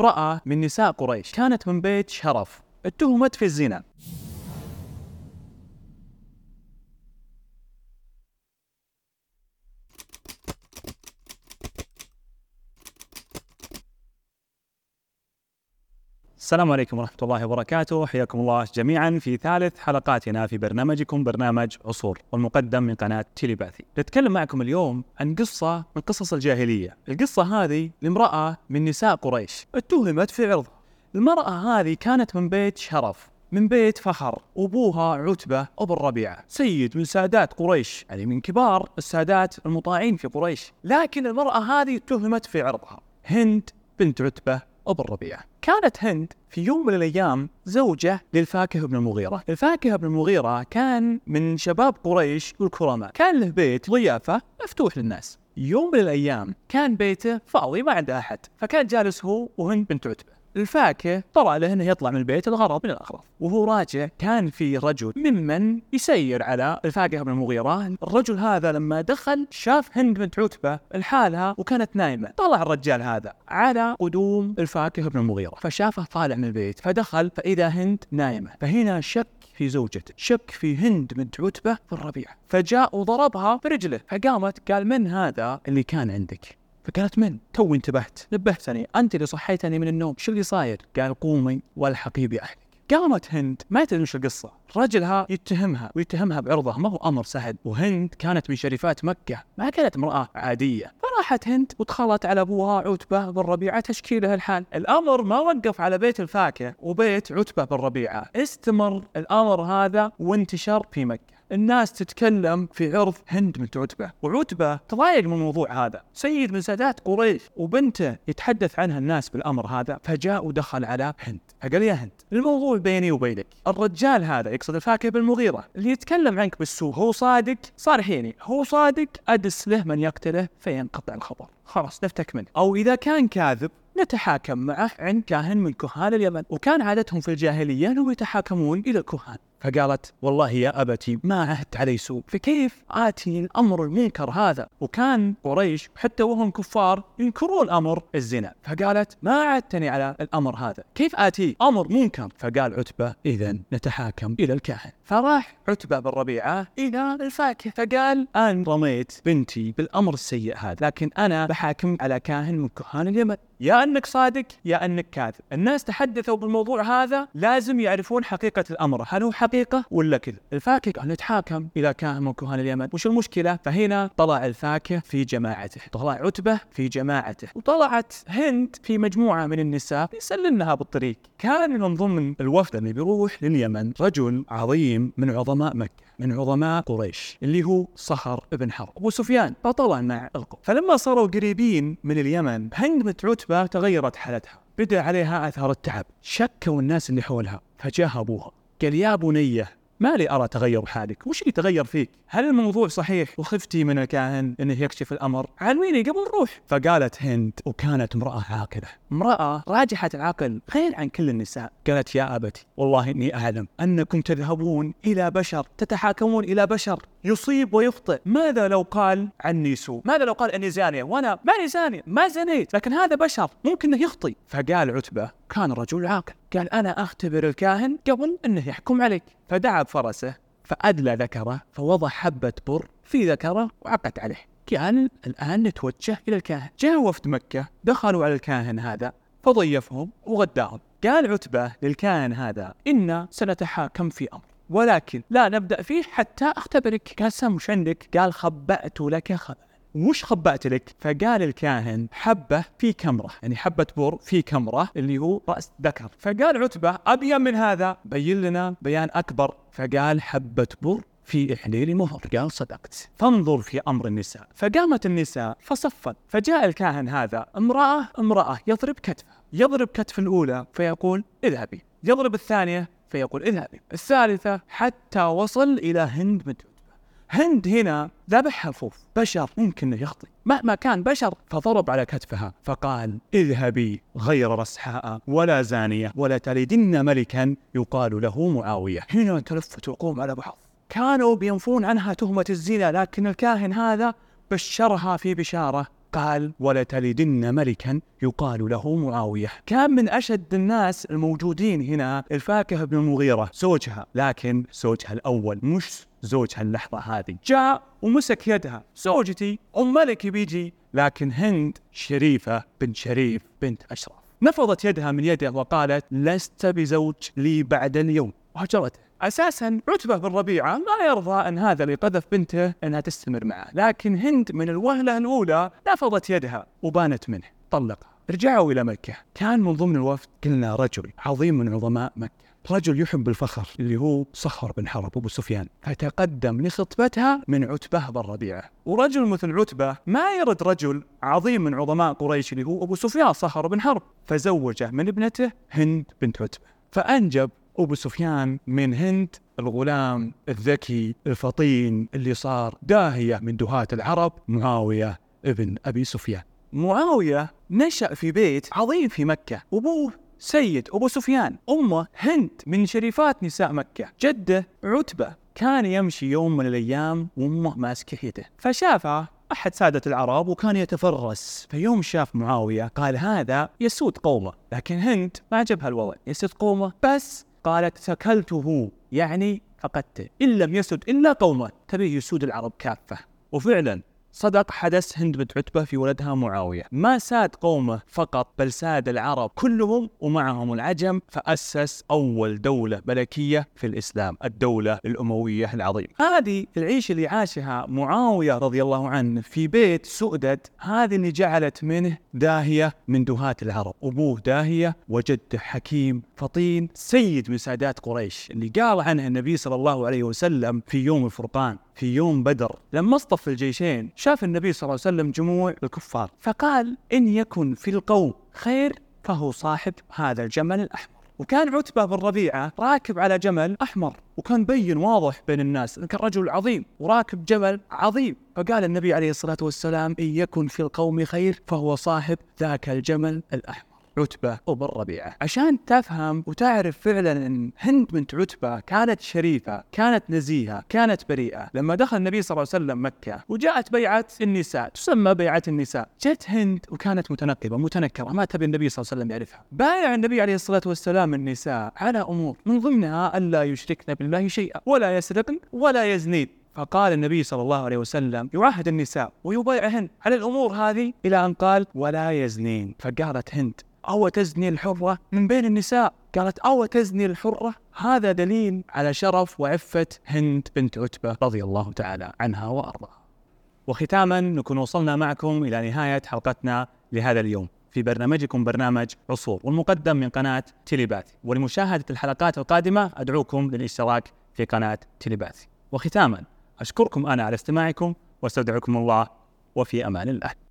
امرأة من نساء قريش. كانت من بيت شرف. اتهمت في الزنا. السلام عليكم ورحمة الله وبركاته. حياكم الله جميعا في ثالث حلقاتنا في برنامجكم برنامج عصور والمقدم من قناة تيليباثي نتكلم معكم اليوم عن قصة من قصص الجاهلية. القصة هذه لامرأة من نساء قريش. اتهمت في عرضها. المرأة هذه كانت من بيت شرف من بيت فخر أبوها عتبة أبو الربيعة سيد من سادات قريش يعني من كبار السادات المطاعين في قريش. لكن المرأة هذه اتهمت في عرضها. هند بنت عتبة أبو الربيعة. كانت هند في يوم من الأيام زوجة للفاكهة بن المغيرة. الفاكهة بن المغيرة كان من شباب قريش والكرماء. كان له بيت ضيافة مفتوح للناس. يوم من الأيام كان بيته فاضي ما عنده أحد فكان جالس هو وهند بنت عتبة. الفاكهة طلع له انه يطلع من البيت الغرض من الاغراض وهو راجع كان في رجل ممن يسير على الفاكهة بن المغيرة. الرجل هذا لما دخل شاف هند بنت عتبة لحالها وكانت نايمة. طلع الرجال هذا على قدوم الفاكهة بن المغيرة. فشافه طالع من البيت. فدخل فإذا هند نايمة. فهنا شك في زوجته. شك في هند بنت عتبة في الربيع. فجاء وضربها برجله. فقامت قال من هذا اللي كان عندك؟ فقالت من؟ تو انتبهت. نبهتني. أنت اللي صحيتني من النوم. شو اللي صاير؟ قال قومي والحقي بأهلك. قامت هند. ما تدري وش القصة. رجلها يتهمها ويتهمها بعرضه. ما هو أمر سهل. وهند كانت من شريفات مكة. ما كانت امرأة عادية. فراحت هند ودخلت على أبوها عتبة بن ربيعة تشكي له الحال. الأمر ما وقف على بيت الفاكهة. وبيت عتبة بن ربيعة استمر الأمر هذا وانتشر في مكة. الناس تتكلم في عرض هند بنت عتبة. وعتبة تضايق من الموضوع هذا. سيد من سادات قريش وبنته يتحدث عنها الناس بالأمر هذا. فجاء ودخل على هند. فقال يا هند الموضوع بيني وبينك. الرجال هذا يقصد الفاكهة بالمغيرة. اللي يتكلم عنك بالسوء هو صادق. صارحيني هو صادق. أدس له من يقتله فينقطع الخبر. خلاص نفتك منه. أو إذا كان كاذب نتحاكم معه عند كاهن من كهان اليمن. وكان عادتهم في الجاهلية أنهم يتحاكمون إلى الكهان. فقالت والله يا أبتي ما عهدت علي سوء فكيف آتي الأمر المنكر هذا؟ وكان قريش حتى وهم كفار ينكرون أمر الزنا. فقالت ما عهدتني على الأمر هذا كيف آتي أمر منكر؟ فقال عتبة إذا نتحاكم إلى الكاهن. فراح عتبة بن ربيعة إلى الفاكهة فقال أنا رميت بنتي بالأمر السيء هذا لكن أنا بحاكم على كاهن من كهان اليمن. يا أنك صادق يا أنك كاذب. الناس تحدثوا بالموضوع هذا لازم يعرفون حقيقة الأمر. هل هو حقيقة ولا كذا الفاكهة قال نتحاكم إلى كاهن من كهان اليمن. وش المشكلة؟ فهنا طلع الفاكهة في جماعته. طلع عتبة في جماعته. وطلعت هند في مجموعة من النساء يسلنها بالطريق. كان من ضمن الوفد اللي بيروح لليمن رجل عظيم. من عظماء مكة من عظماء قريش اللي هو صخر بن حرب ابو سفيان فطلع مع القوم. فلما صاروا قريبين من اليمن هند بنت عتبه تغيرت حالتها بدأ عليها آثار التعب. شكوا الناس اللي حولها فجاء ابوها قال يا بنيه ما لي أرى تغير حالك؟ وش اللي تغير فيك؟ هل الموضوع صحيح؟ وخفتي من الكاهن أنه يكشف الأمر. علميني قبل نروح فقالت هند وكانت امرأة عاقلة. امرأة راجحة العقل غير عن كل النساء. قالت يا أبتي والله إني أعلم أنكم تذهبون إلى بشر تتحاكمون إلى بشر. يصيب ويخطئ. ماذا لو قال عني سوء؟ ماذا لو قال أني زانية؟ وأنا ماني زانية. ما زنيت. لكن هذا بشر ممكن أنه يخطي فقال عتبة كان رجل عاقل. قال أنا أختبر الكاهن قبل أنه يحكم عليك. فدعا بفرسه فأدلى ذكره فوضع حبة بر في ذكره وعقد عليه. قال الآن نتوجه إلى الكاهن. جاء وفد مكة دخلوا على الكاهن هذا فضيفهم وغداهم. قال عتبة للكاهن هذا إنا سنتحاكم في أمر ولكن لا نبدأ فيه حتى أختبرك. قال سام وش عندك قال خبأت لك خبأ. وش خبأت لك؟ فقال الكاهن حبة في كمرة. يعني حبة بر في كمرة اللي هو رأس ذكر. فقال عتبة أبين من هذا. بين لنا بيان أكبر. فقال حبة بر في إحليل مهر. قال صدقت. فانظر في أمر النساء. فقامت النساء فصفت. فجاء الكاهن هذا امرأة امرأة يضرب كتفها يضرب كتف الأولى فيقول اذهبي. يضرب الثانية فيقول اذهبي. الثالثة حتى وصل إلى هند بنت هند هنا ذبحها فوف بشر ممكن إنه يخطي مهما كان بشر فضرب على كتفها فقال اذهبي غير رسحاء ولا زانية ولا تلدن ملكا يقال له معاوية. هنا تلفت القوم على بعض كانوا بينفون عنها تهمة الزنا لكن الكاهن هذا بشرها في بشارة. قال ولتلدن ملكا يقال له معاوية. كان من أشد الناس الموجودين هنا؟ الفاكهة بن المغيرة زوجها. لكن زوجها الأول مش زوجها اللحظة هذه. جاء ومسك يدها. زوجتي أم ملك بيجي. لكن هند شريفة بنت شريف بنت أشرف. نفضت يدها من يده وقالت لست بزوج لي بعد اليوم. وهجرته أساسا عتبه بن ربيعه ما يرضى أن هذا اللي قذف بنته إنها تستمر معه، لكن هند من الوهلة الأولى نفضت يدها وبانت منه، طلقها. رجعوا إلى مكة، كان من ضمن الوفد. قلنا رجل عظيم من عظماء مكة، رجل يحب الفخر اللي هو صخر بن حرب ابو سفيان، فتقدم لخطبتها من عتبة بن ربيعه، ورجل مثل عتبة ما يرد رجل عظيم من عظماء قريش اللي هو أبو سفيان صخر بن حرب، فزوجه من ابنته هند بنت عتبة، فأنجب أبو سفيان من هند الغلام الذكي الفطين اللي صار داهية من دهاة العرب معاوية ابن أبي سفيان. معاوية نشأ في بيت عظيم في مكة. أبوه سيد أبو سفيان أمه هند من شريفات نساء مكة. جده عتبة كان يمشي يوم من الأيام وأمه ماسكة يده فشافه أحد سادة العرب وكان يتفرس. فيوم شاف معاوية قال هذا يسود قومه. لكن هند ما عجبها الوضع يسود قومه. بس قالت سكلته يعني فقدته إن لم يسد إلا قومه تبيه يسود العرب كافة. وفعلا صدق حدث هند بنت عتبة في ولدها معاوية. ما ساد قومه فقط بل ساد العرب كلهم ومعهم العجم فأسس أول دولة ملكية في الإسلام الدولة الأموية العظيمة هذه العيشة اللي عاشها معاوية رضي الله عنه في بيت سؤدد هذه اللي جعلت منه داهية من دهاة العرب. أبوه داهية وجده حكيم فطين سيد من سادات قريش. اللي قال عنه النبي صلى الله عليه وسلم في يوم الفرقان في يوم بدر. لما اصطف الجيشين شاف النبي صلى الله عليه وسلم جموع الكفار. فقال إن يكن في القوم خير فهو صاحب هذا الجمل الأحمر. وكان عتبة بن ربيعة راكب على جمل أحمر. وكان بين واضح بين الناس كان رجل عظيم وراكب جمل عظيم. فقال النبي عليه الصلاة والسلام إن يكن في القوم خير فهو صاحب ذاك الجمل الأحمر. عتبة وبن ربيعة عشان تفهم وتعرف فعلا أن هند بنت عتبة كانت شريفة كانت نزيهة كانت بريئة. لما دخل النبي صلى الله عليه وسلم مكة وجاءت بيعة النساء تسمى بيعة النساء. جت هند وكانت متنقبة متنكرة ما تبي النبي صلى الله عليه وسلم يعرفها. بايع النبي عليه الصلاة والسلام النساء على أمور من ضمنها ألا يشركن بالله شيئا ولا يسرقن ولا يزنين. فقال النبي صلى الله عليه وسلم يعاهد النساء ويبايعهن على الأمور هذه إلى أن قال ولا يزنين. فقالت هند أو تزني الحرة. من بين النساء قالت أو تزني الحرة. هذا دليل على شرف وعفة هند بنت عتبة رضي الله تعالى عنها وأرضاها. وختاما نكون وصلنا معكم إلى نهاية حلقتنا لهذا اليوم. في برنامجكم برنامج عصور والمقدم من قناة تيليباثي ولمشاهدة الحلقات القادمة أدعوكم للاشتراك في قناة تيليباثي وختاما أشكركم أنا على استماعكم وأستودعكم الله وفي أمان الله.